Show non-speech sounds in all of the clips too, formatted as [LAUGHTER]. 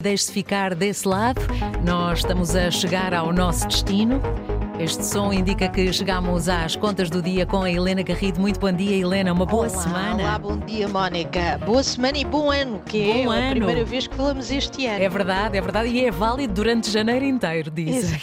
Deixe-se ficar desse lado, nós estamos a chegar ao nosso destino. Este som indica que chegamos às contas do dia com a Helena Garrido. Muito bom dia, Helena. Uma boa olá, semana. Olá, bom dia, Mónica. Boa semana e bom ano, que bom é ano. a primeira vez que falamos este ano. É verdade, é verdade. E é válido durante janeiro inteiro, dizem.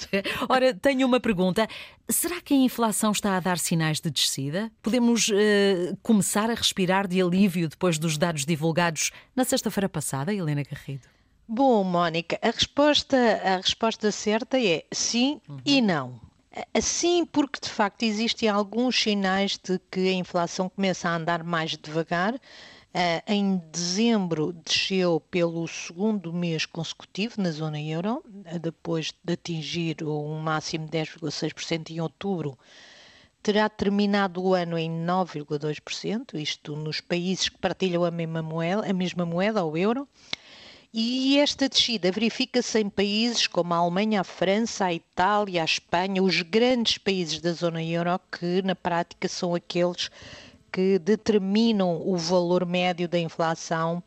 [LAUGHS] Ora, tenho uma pergunta. Será que a inflação está a dar sinais de descida? Podemos uh, começar a respirar de alívio depois dos dados divulgados na sexta-feira passada, Helena Garrido? Bom, Mónica, a resposta, a resposta certa é sim uhum. e não. Assim, porque de facto existem alguns sinais de que a inflação começa a andar mais devagar. Uh, em dezembro desceu pelo segundo mês consecutivo na zona euro, depois de atingir um máximo de 10,6% em outubro. Terá terminado o ano em 9,2%, isto nos países que partilham a mesma moeda, a mesma moeda, o euro. E esta descida verifica-se em países como a Alemanha, a França, a Itália, a Espanha, os grandes países da zona euro, que na prática são aqueles que determinam o valor médio da inflação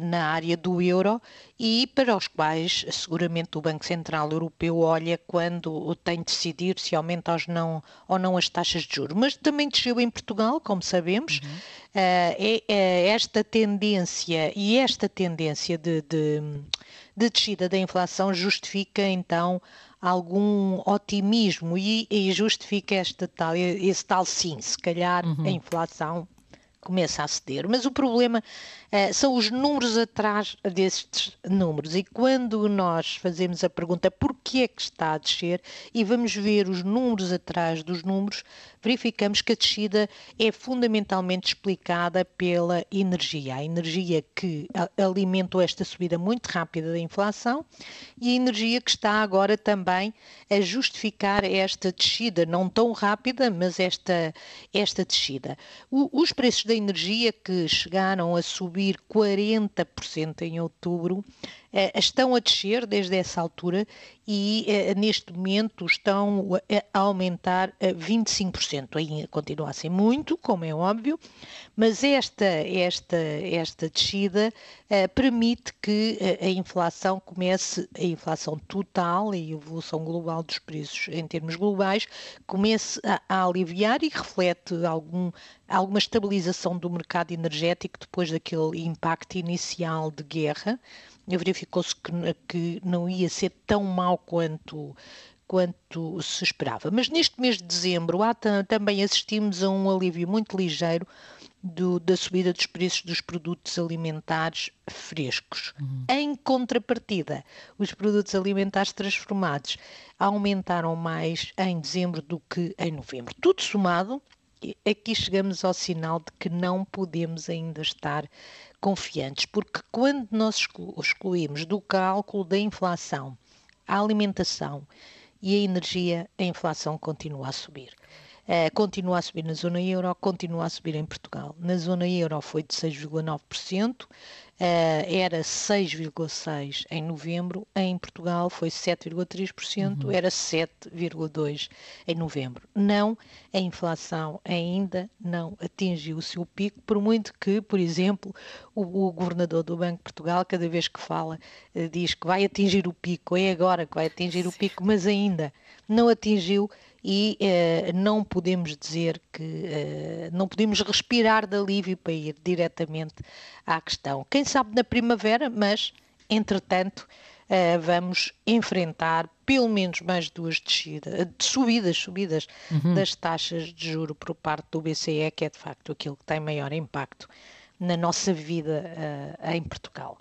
na área do euro e para os quais seguramente o Banco Central Europeu olha quando tem de decidir se aumenta ou não, ou não as taxas de juros. Mas também desceu em Portugal, como sabemos. Uhum. Uh, é, é, esta tendência e esta tendência de, de, de descida da inflação justifica então algum otimismo e, e justifica esta tal, esse tal sim, se calhar uhum. a inflação começa a ceder. Mas o problema uh, são os números atrás destes números. E quando nós fazemos a pergunta porquê é que está a descer e vamos ver os números atrás dos números, verificamos que a descida é fundamentalmente explicada pela energia. A energia que alimentou esta subida muito rápida da inflação e a energia que está agora também a justificar esta descida, não tão rápida, mas esta, esta descida. O, os preços da energia que chegaram a subir 40% em outubro estão a descer desde essa altura e eh, neste momento estão a aumentar 25%. Ainda continua a ser muito, como é óbvio, mas esta, esta, esta descida eh, permite que a inflação comece, a inflação total e a evolução global dos preços em termos globais, comece a, a aliviar e reflete algum, alguma estabilização do mercado energético depois daquele impacto inicial de guerra verificou-se que, que não ia ser tão mal quanto, quanto se esperava. Mas neste mês de dezembro há, também assistimos a um alívio muito ligeiro do, da subida dos preços dos produtos alimentares frescos. Uhum. Em contrapartida, os produtos alimentares transformados aumentaram mais em dezembro do que em novembro. Tudo somado, aqui chegamos ao sinal de que não podemos ainda estar confiantes, porque quando nós excluímos do cálculo da inflação a alimentação e a energia, a inflação continua a subir. Uh, continua a subir na zona euro, continua a subir em Portugal. Na zona euro foi de 6,9%, uh, era 6,6% em novembro, em Portugal foi 7,3%, uhum. era 7,2% em novembro. Não, a inflação ainda não atingiu o seu pico, por muito que, por exemplo, o, o governador do Banco de Portugal, cada vez que fala, uh, diz que vai atingir o pico, é agora que vai atingir o pico, mas ainda não atingiu e uh, não podemos dizer que uh, não podemos respirar de alívio para ir diretamente à questão. Quem sabe na primavera, mas entretanto uh, vamos enfrentar pelo menos mais duas descidas, subidas, subidas uhum. das taxas de juro por parte do BCE, que é de facto aquilo que tem maior impacto na nossa vida em Portugal.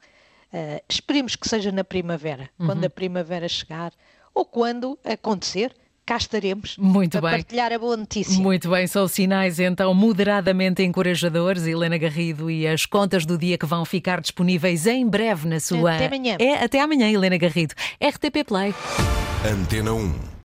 esperemos que seja na primavera, uhum. quando a primavera chegar ou quando acontecer cá estaremos Muito para bem. partilhar a boa notícia. Muito bem, são sinais então moderadamente encorajadores, Helena Garrido, e as contas do dia que vão ficar disponíveis em breve na sua. Até amanhã. É, até amanhã, Helena Garrido. RTP Play. Antena 1.